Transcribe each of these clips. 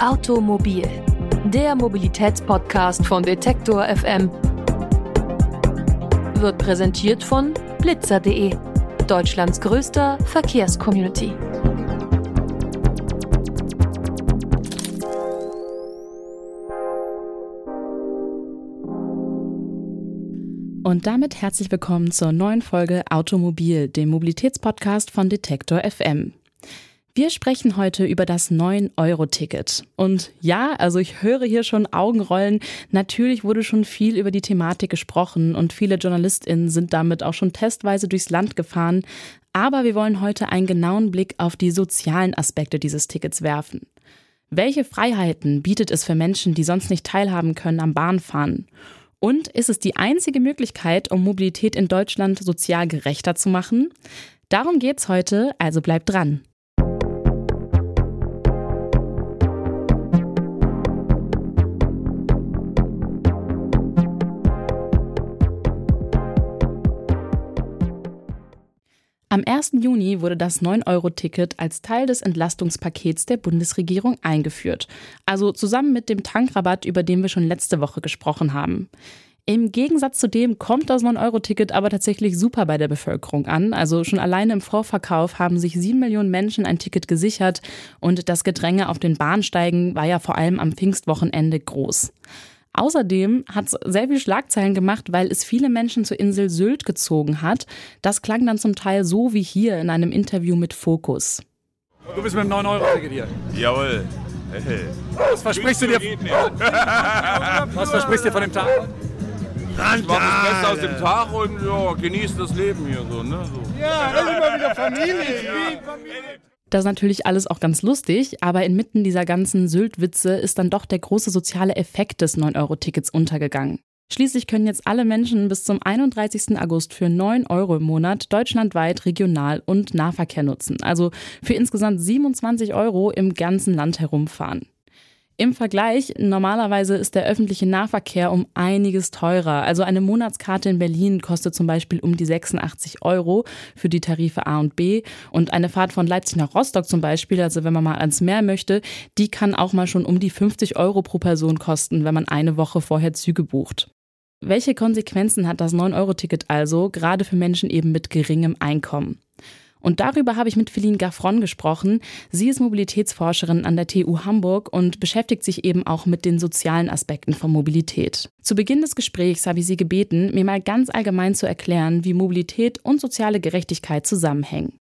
Automobil, der Mobilitätspodcast von Detektor FM, wird präsentiert von blitzer.de, Deutschlands größter Verkehrscommunity. Und damit herzlich willkommen zur neuen Folge Automobil, dem Mobilitätspodcast von Detektor FM. Wir sprechen heute über das 9-Euro-Ticket. Und ja, also ich höre hier schon Augenrollen. Natürlich wurde schon viel über die Thematik gesprochen und viele JournalistInnen sind damit auch schon testweise durchs Land gefahren. Aber wir wollen heute einen genauen Blick auf die sozialen Aspekte dieses Tickets werfen. Welche Freiheiten bietet es für Menschen, die sonst nicht teilhaben können am Bahnfahren? Und ist es die einzige Möglichkeit, um Mobilität in Deutschland sozial gerechter zu machen? Darum geht's heute, also bleibt dran. Am 1. Juni wurde das 9-Euro-Ticket als Teil des Entlastungspakets der Bundesregierung eingeführt. Also zusammen mit dem Tankrabatt, über den wir schon letzte Woche gesprochen haben. Im Gegensatz zu dem kommt das 9-Euro-Ticket aber tatsächlich super bei der Bevölkerung an. Also schon alleine im Vorverkauf haben sich sieben Millionen Menschen ein Ticket gesichert und das Gedränge auf den Bahnsteigen war ja vor allem am Pfingstwochenende groß. Außerdem hat es sehr viel Schlagzeilen gemacht, weil es viele Menschen zur Insel Sylt gezogen hat. Das klang dann zum Teil so wie hier in einem Interview mit Focus. Du bist mit dem 9-Euro-Ticket hier. Jawohl. Hey. Was versprichst du dir? Was versprichst du dir von dem Tag? Ich mach das Beste aus dem Tag und ja, genieß das Leben hier so, ne? So. Ja, das ist immer wieder Familie. Ja. Das ist natürlich alles auch ganz lustig, aber inmitten dieser ganzen Sylt-Witze ist dann doch der große soziale Effekt des 9-Euro-Tickets untergegangen. Schließlich können jetzt alle Menschen bis zum 31. August für 9 Euro im Monat deutschlandweit Regional- und Nahverkehr nutzen. Also für insgesamt 27 Euro im ganzen Land herumfahren. Im Vergleich, normalerweise ist der öffentliche Nahverkehr um einiges teurer. Also eine Monatskarte in Berlin kostet zum Beispiel um die 86 Euro für die Tarife A und B. Und eine Fahrt von Leipzig nach Rostock zum Beispiel, also wenn man mal ans Meer möchte, die kann auch mal schon um die 50 Euro pro Person kosten, wenn man eine Woche vorher Züge bucht. Welche Konsequenzen hat das 9-Euro-Ticket also, gerade für Menschen eben mit geringem Einkommen? Und darüber habe ich mit Feline Gaffron gesprochen. Sie ist Mobilitätsforscherin an der TU Hamburg und beschäftigt sich eben auch mit den sozialen Aspekten von Mobilität. Zu Beginn des Gesprächs habe ich sie gebeten, mir mal ganz allgemein zu erklären, wie Mobilität und soziale Gerechtigkeit zusammenhängen.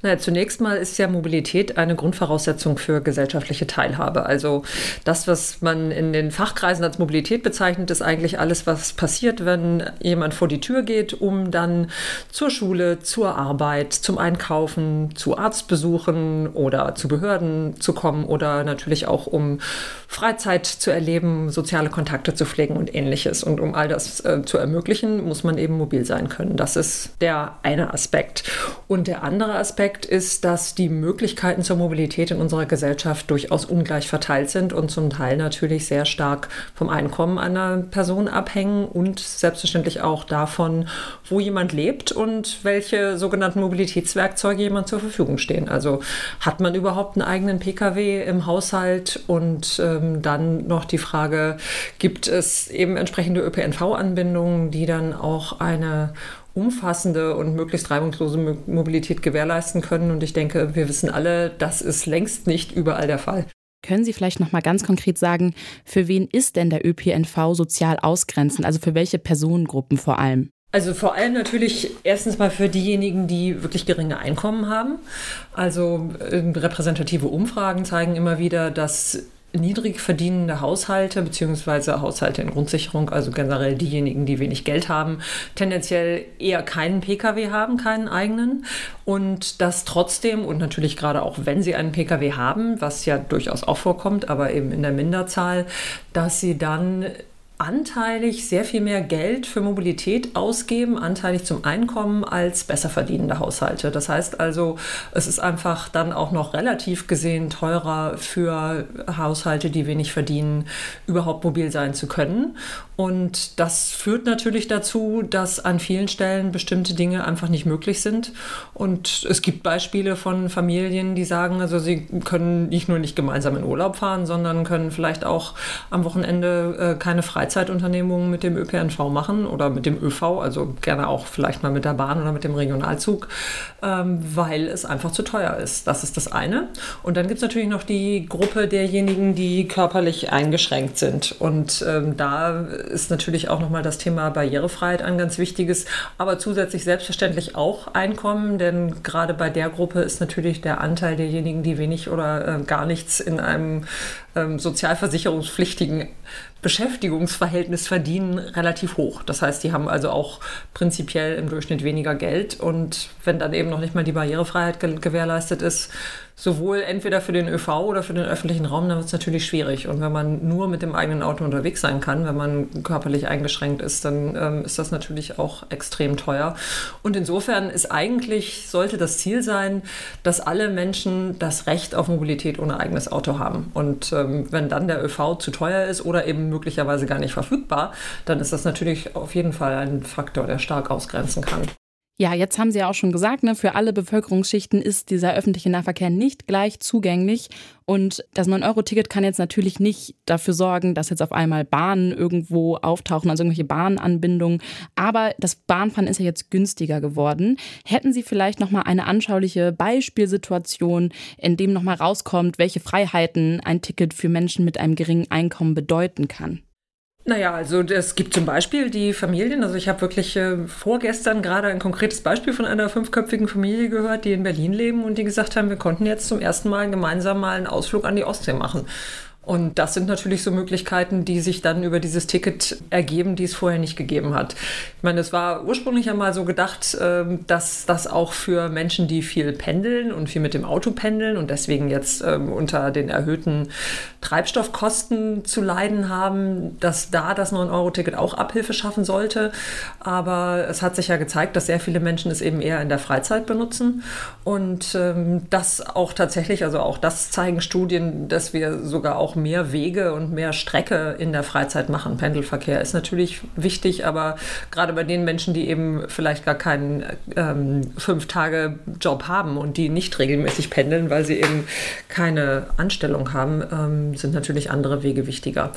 Na, zunächst mal ist ja Mobilität eine Grundvoraussetzung für gesellschaftliche Teilhabe. Also das, was man in den Fachkreisen als Mobilität bezeichnet, ist eigentlich alles, was passiert, wenn jemand vor die Tür geht, um dann zur Schule, zur Arbeit, zum Einkaufen, zu Arztbesuchen oder zu Behörden zu kommen oder natürlich auch um Freizeit zu erleben, soziale Kontakte zu pflegen und ähnliches. Und um all das äh, zu ermöglichen, muss man eben mobil sein können. Das ist der eine Aspekt. Und der andere Aspekt, Aspekt ist, dass die Möglichkeiten zur Mobilität in unserer Gesellschaft durchaus ungleich verteilt sind und zum Teil natürlich sehr stark vom Einkommen einer Person abhängen und selbstverständlich auch davon, wo jemand lebt und welche sogenannten Mobilitätswerkzeuge jemand zur Verfügung stehen. Also hat man überhaupt einen eigenen Pkw im Haushalt und ähm, dann noch die Frage, gibt es eben entsprechende ÖPNV-Anbindungen, die dann auch eine umfassende und möglichst reibungslose Mobilität gewährleisten können. Und ich denke, wir wissen alle, das ist längst nicht überall der Fall. Können Sie vielleicht noch mal ganz konkret sagen, für wen ist denn der ÖPNV sozial ausgrenzend? Also für welche Personengruppen vor allem? Also vor allem natürlich erstens mal für diejenigen, die wirklich geringe Einkommen haben. Also äh, repräsentative Umfragen zeigen immer wieder, dass niedrig verdienende Haushalte beziehungsweise Haushalte in Grundsicherung, also generell diejenigen, die wenig Geld haben, tendenziell eher keinen Pkw haben, keinen eigenen. Und das trotzdem und natürlich gerade auch wenn sie einen Pkw haben, was ja durchaus auch vorkommt, aber eben in der Minderzahl, dass sie dann anteilig sehr viel mehr Geld für Mobilität ausgeben, anteilig zum Einkommen als besser verdienende Haushalte. Das heißt also, es ist einfach dann auch noch relativ gesehen teurer für Haushalte, die wenig verdienen, überhaupt mobil sein zu können. Und das führt natürlich dazu, dass an vielen Stellen bestimmte Dinge einfach nicht möglich sind. Und es gibt Beispiele von Familien, die sagen, also sie können nicht nur nicht gemeinsam in Urlaub fahren, sondern können vielleicht auch am Wochenende äh, keine Freizeitunternehmungen mit dem ÖPNV machen oder mit dem ÖV, also gerne auch vielleicht mal mit der Bahn oder mit dem Regionalzug, ähm, weil es einfach zu teuer ist. Das ist das eine. Und dann gibt es natürlich noch die Gruppe derjenigen, die körperlich eingeschränkt sind. Und ähm, da ist natürlich auch nochmal das Thema Barrierefreiheit ein ganz wichtiges, aber zusätzlich selbstverständlich auch Einkommen, denn gerade bei der Gruppe ist natürlich der Anteil derjenigen, die wenig oder äh, gar nichts in einem ähm, sozialversicherungspflichtigen Beschäftigungsverhältnis verdienen, relativ hoch. Das heißt, die haben also auch prinzipiell im Durchschnitt weniger Geld. Und wenn dann eben noch nicht mal die Barrierefreiheit gewährleistet ist, sowohl entweder für den ÖV oder für den öffentlichen Raum, dann wird es natürlich schwierig. Und wenn man nur mit dem eigenen Auto unterwegs sein kann, wenn man körperlich eingeschränkt ist, dann ähm, ist das natürlich auch extrem teuer. Und insofern ist eigentlich, sollte das Ziel sein, dass alle Menschen das Recht auf Mobilität ohne eigenes Auto haben. Und ähm, wenn dann der ÖV zu teuer ist oder eben möglicherweise gar nicht verfügbar, dann ist das natürlich auf jeden Fall ein Faktor, der stark ausgrenzen kann. Ja, jetzt haben Sie ja auch schon gesagt, ne, für alle Bevölkerungsschichten ist dieser öffentliche Nahverkehr nicht gleich zugänglich. Und das 9-Euro-Ticket kann jetzt natürlich nicht dafür sorgen, dass jetzt auf einmal Bahnen irgendwo auftauchen, also irgendwelche Bahnanbindungen. Aber das Bahnfahren ist ja jetzt günstiger geworden. Hätten Sie vielleicht nochmal eine anschauliche Beispielsituation, in dem nochmal rauskommt, welche Freiheiten ein Ticket für Menschen mit einem geringen Einkommen bedeuten kann? Naja, also es gibt zum Beispiel die Familien, also ich habe wirklich äh, vorgestern gerade ein konkretes Beispiel von einer fünfköpfigen Familie gehört, die in Berlin leben und die gesagt haben, wir konnten jetzt zum ersten Mal gemeinsam mal einen Ausflug an die Ostsee machen. Und das sind natürlich so Möglichkeiten, die sich dann über dieses Ticket ergeben, die es vorher nicht gegeben hat. Ich meine, es war ursprünglich einmal so gedacht, ähm, dass das auch für Menschen, die viel pendeln und viel mit dem Auto pendeln und deswegen jetzt ähm, unter den erhöhten Treibstoffkosten zu leiden haben, dass da das 9-Euro-Ticket auch Abhilfe schaffen sollte. Aber es hat sich ja gezeigt, dass sehr viele Menschen es eben eher in der Freizeit benutzen und ähm, das auch tatsächlich, also auch das zeigen Studien, dass wir sogar auch mehr Wege und mehr Strecke in der Freizeit machen. Pendelverkehr ist natürlich wichtig, aber gerade bei den Menschen, die eben vielleicht gar keinen ähm, Fünf-Tage-Job haben und die nicht regelmäßig pendeln, weil sie eben keine Anstellung haben, ähm, sind natürlich andere Wege wichtiger.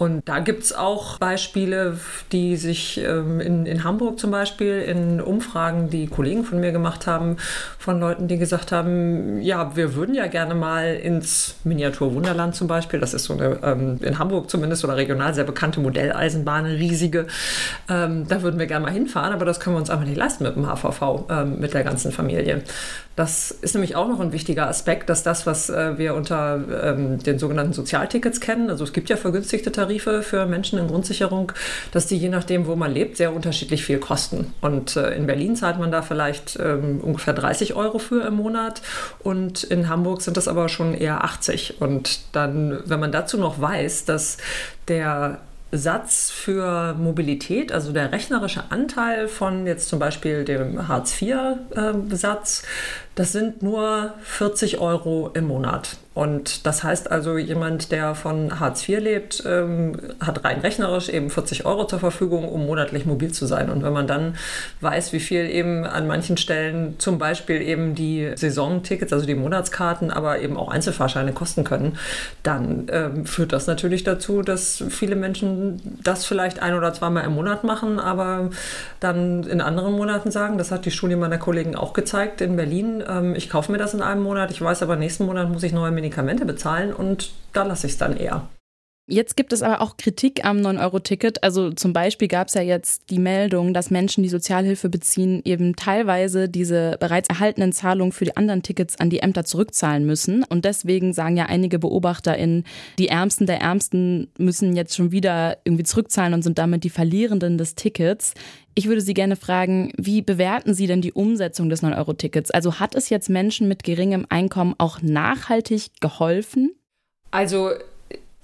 Und da gibt es auch Beispiele, die sich ähm, in, in Hamburg zum Beispiel in Umfragen, die Kollegen von mir gemacht haben, von Leuten, die gesagt haben, ja, wir würden ja gerne mal ins Miniaturwunderland zum Beispiel, das ist so eine ähm, in Hamburg zumindest oder regional sehr bekannte Modelleisenbahn, riesige, ähm, da würden wir gerne mal hinfahren, aber das können wir uns einfach nicht leisten mit dem HVV, mit der ganzen Familie. Das ist nämlich auch noch ein wichtiger Aspekt, dass das, was äh, wir unter ähm, den sogenannten Sozialtickets kennen, also es gibt ja vergünstigte Tarife für Menschen in Grundsicherung, dass die je nachdem, wo man lebt, sehr unterschiedlich viel kosten. Und äh, in Berlin zahlt man da vielleicht ähm, ungefähr 30 Euro für im Monat und in Hamburg sind das aber schon eher 80. Und dann, wenn man dazu noch weiß, dass der Satz für Mobilität, also der rechnerische Anteil von jetzt zum Beispiel dem Hartz-IV-Satz, das sind nur 40 Euro im Monat. Und das heißt also, jemand, der von Hartz IV lebt, ähm, hat rein rechnerisch eben 40 Euro zur Verfügung, um monatlich mobil zu sein. Und wenn man dann weiß, wie viel eben an manchen Stellen zum Beispiel eben die Saisontickets, also die Monatskarten, aber eben auch Einzelfahrscheine kosten können, dann ähm, führt das natürlich dazu, dass viele Menschen das vielleicht ein oder zweimal im Monat machen, aber dann in anderen Monaten sagen, das hat die Studie meiner Kollegen auch gezeigt in Berlin, ähm, ich kaufe mir das in einem Monat, ich weiß aber, nächsten Monat muss ich neue Medikamente bezahlen und da lasse ich es dann eher. Jetzt gibt es aber auch Kritik am 9-Euro-Ticket. Also zum Beispiel gab es ja jetzt die Meldung, dass Menschen, die Sozialhilfe beziehen, eben teilweise diese bereits erhaltenen Zahlungen für die anderen Tickets an die Ämter zurückzahlen müssen. Und deswegen sagen ja einige BeobachterInnen, die Ärmsten der Ärmsten müssen jetzt schon wieder irgendwie zurückzahlen und sind damit die Verlierenden des Tickets. Ich würde Sie gerne fragen, wie bewerten Sie denn die Umsetzung des 9-Euro-Tickets? Also hat es jetzt Menschen mit geringem Einkommen auch nachhaltig geholfen? Also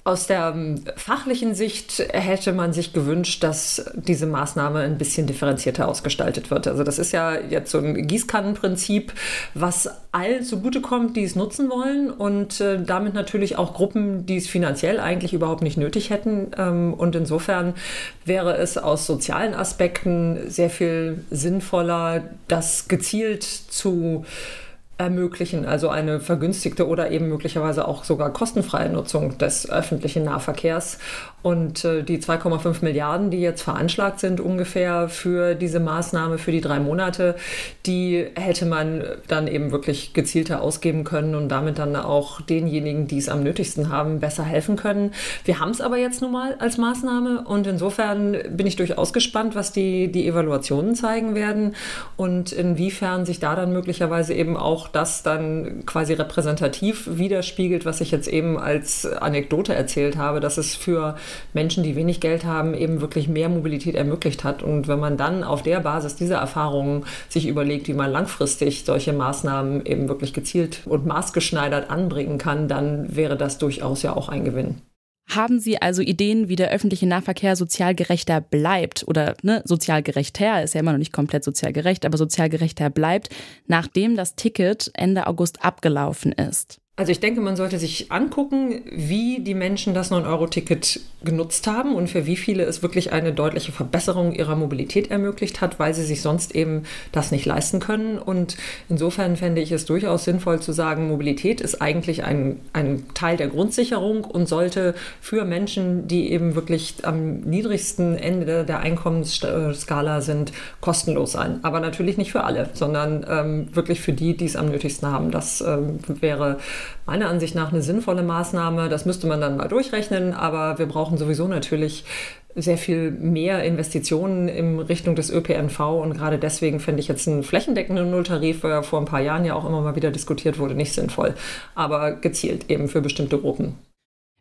Aus der ähm, fachlichen Sicht hätte man sich gewünscht, dass diese Maßnahme ein bisschen differenzierter ausgestaltet wird. Also das ist ja jetzt so ein Gießkannenprinzip, was allen zugutekommt, die es nutzen wollen und äh, damit natürlich auch Gruppen, die es finanziell eigentlich überhaupt nicht nötig hätten. Ähm, und insofern wäre es aus sozialen Aspekten sehr viel sinnvoller, das gezielt zu ermöglichen, also eine vergünstigte oder eben möglicherweise auch sogar kostenfreie Nutzung des öffentlichen Nahverkehrs. Und äh, die 2,5 Milliarden, die jetzt veranschlagt sind ungefähr für diese Maßnahme für die drei Monate, die hätte man dann eben wirklich gezielter ausgeben können und damit dann auch denjenigen, die es am nötigsten haben, besser helfen können. Wir haben es aber jetzt nun mal als Maßnahme und insofern bin ich durchaus gespannt, was die, die Evaluationen zeigen werden und inwiefern sich da dann möglicherweise eben auch das dann quasi repräsentativ widerspiegelt, was ich jetzt eben als Anekdote erzählt habe, dass es für Menschen, die wenig Geld haben, eben wirklich mehr Mobilität ermöglicht hat. Und wenn man dann auf der Basis dieser Erfahrungen sich überlegt, wie man langfristig solche Maßnahmen eben wirklich gezielt und maßgeschneidert anbringen kann, dann wäre das durchaus ja auch ein Gewinn. Haben Sie also Ideen, wie der öffentliche Nahverkehr sozial gerechter bleibt oder ne, sozial gerechter, ist ja immer noch nicht komplett sozial gerecht, aber sozial gerechter bleibt, nachdem das Ticket Ende August abgelaufen ist? Also ich denke, man sollte sich angucken, wie die Menschen das 9-Euro-Ticket genutzt haben und für wie viele es wirklich eine deutliche Verbesserung ihrer Mobilität ermöglicht hat, weil sie sich sonst eben das nicht leisten können. Und insofern fände ich es durchaus sinnvoll zu sagen, Mobilität ist eigentlich ein, ein Teil der Grundsicherung und sollte für Menschen, die eben wirklich am niedrigsten Ende der Einkommensskala sind, kostenlos sein. Aber natürlich nicht für alle, sondern ähm, wirklich für die, die es am nötigsten haben. Das ähm, wäre meiner Ansicht nach eine sinnvolle Maßnahme. Das müsste man dann mal durchrechnen, aber wir brauchen sowieso natürlich sehr viel mehr Investitionen in Richtung des ÖPNV und gerade deswegen finde ich jetzt einen flächendeckenden Nulltarif, der vor ein paar Jahren ja auch immer mal wieder diskutiert wurde, nicht sinnvoll, aber gezielt eben für bestimmte Gruppen.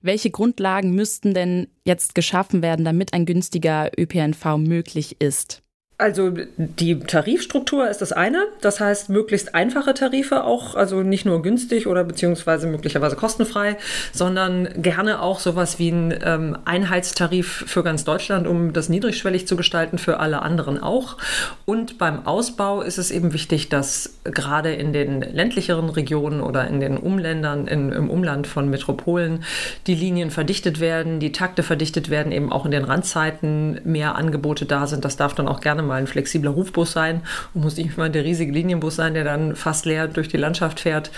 Welche Grundlagen müssten denn jetzt geschaffen werden, damit ein günstiger ÖPNV möglich ist? Also die Tarifstruktur ist das eine, das heißt möglichst einfache Tarife auch, also nicht nur günstig oder beziehungsweise möglicherweise kostenfrei, sondern gerne auch sowas wie ein ähm, Einheitstarif für ganz Deutschland, um das niedrigschwellig zu gestalten, für alle anderen auch. Und beim Ausbau ist es eben wichtig, dass gerade in den ländlicheren Regionen oder in den Umländern, in, im Umland von Metropolen die Linien verdichtet werden, die Takte verdichtet werden, eben auch in den Randzeiten mehr Angebote da sind. Das darf dann auch gerne mal ein flexibler Rufbus sein und muss nicht mal der riesige Linienbus sein, der dann fast leer durch die Landschaft fährt.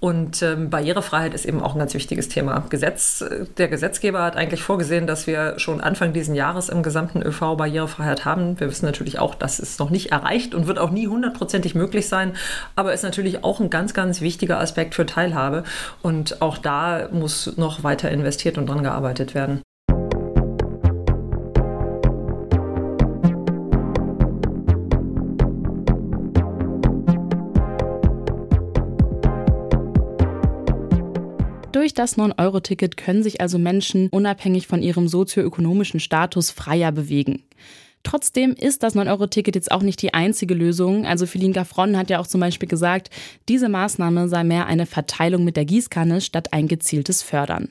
Und ähm, Barrierefreiheit ist eben auch ein ganz wichtiges Thema. Gesetz, der Gesetzgeber hat eigentlich vorgesehen, dass wir schon Anfang dieses Jahres im gesamten ÖV Barrierefreiheit haben. Wir wissen natürlich auch, das ist noch nicht erreicht und wird auch nie hundertprozentig möglich sein, aber ist natürlich auch ein ganz, ganz wichtiger Aspekt für Teilhabe. Und auch da muss noch weiter investiert und dran gearbeitet werden. Durch das 9-Euro-Ticket können sich also Menschen unabhängig von ihrem sozioökonomischen Status freier bewegen. Trotzdem ist das 9-Euro-Ticket jetzt auch nicht die einzige Lösung. Also Philin Gaffron hat ja auch zum Beispiel gesagt, diese Maßnahme sei mehr eine Verteilung mit der Gießkanne statt ein gezieltes Fördern.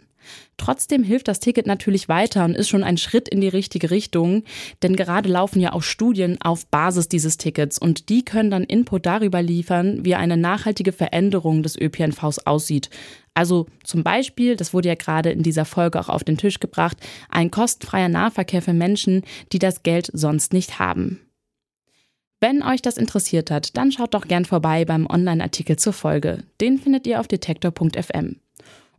Trotzdem hilft das Ticket natürlich weiter und ist schon ein Schritt in die richtige Richtung, denn gerade laufen ja auch Studien auf Basis dieses Tickets und die können dann Input darüber liefern, wie eine nachhaltige Veränderung des ÖPNVs aussieht. Also zum Beispiel, das wurde ja gerade in dieser Folge auch auf den Tisch gebracht, ein kostenfreier Nahverkehr für Menschen, die das Geld sonst nicht haben. Wenn euch das interessiert hat, dann schaut doch gern vorbei beim Online-Artikel zur Folge. Den findet ihr auf detektor.fm.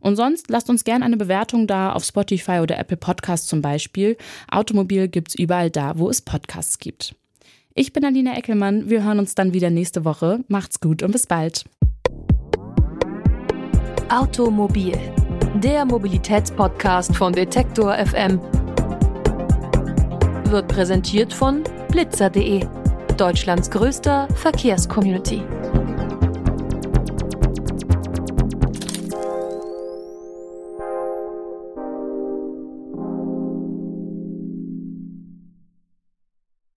Und sonst lasst uns gerne eine Bewertung da auf Spotify oder Apple Podcasts zum Beispiel. Automobil gibt's überall da, wo es Podcasts gibt. Ich bin Alina Eckelmann. Wir hören uns dann wieder nächste Woche. Macht's gut und bis bald. Automobil, der Mobilitätspodcast von Detektor FM, wird präsentiert von blitzer.de, Deutschlands größter Verkehrscommunity.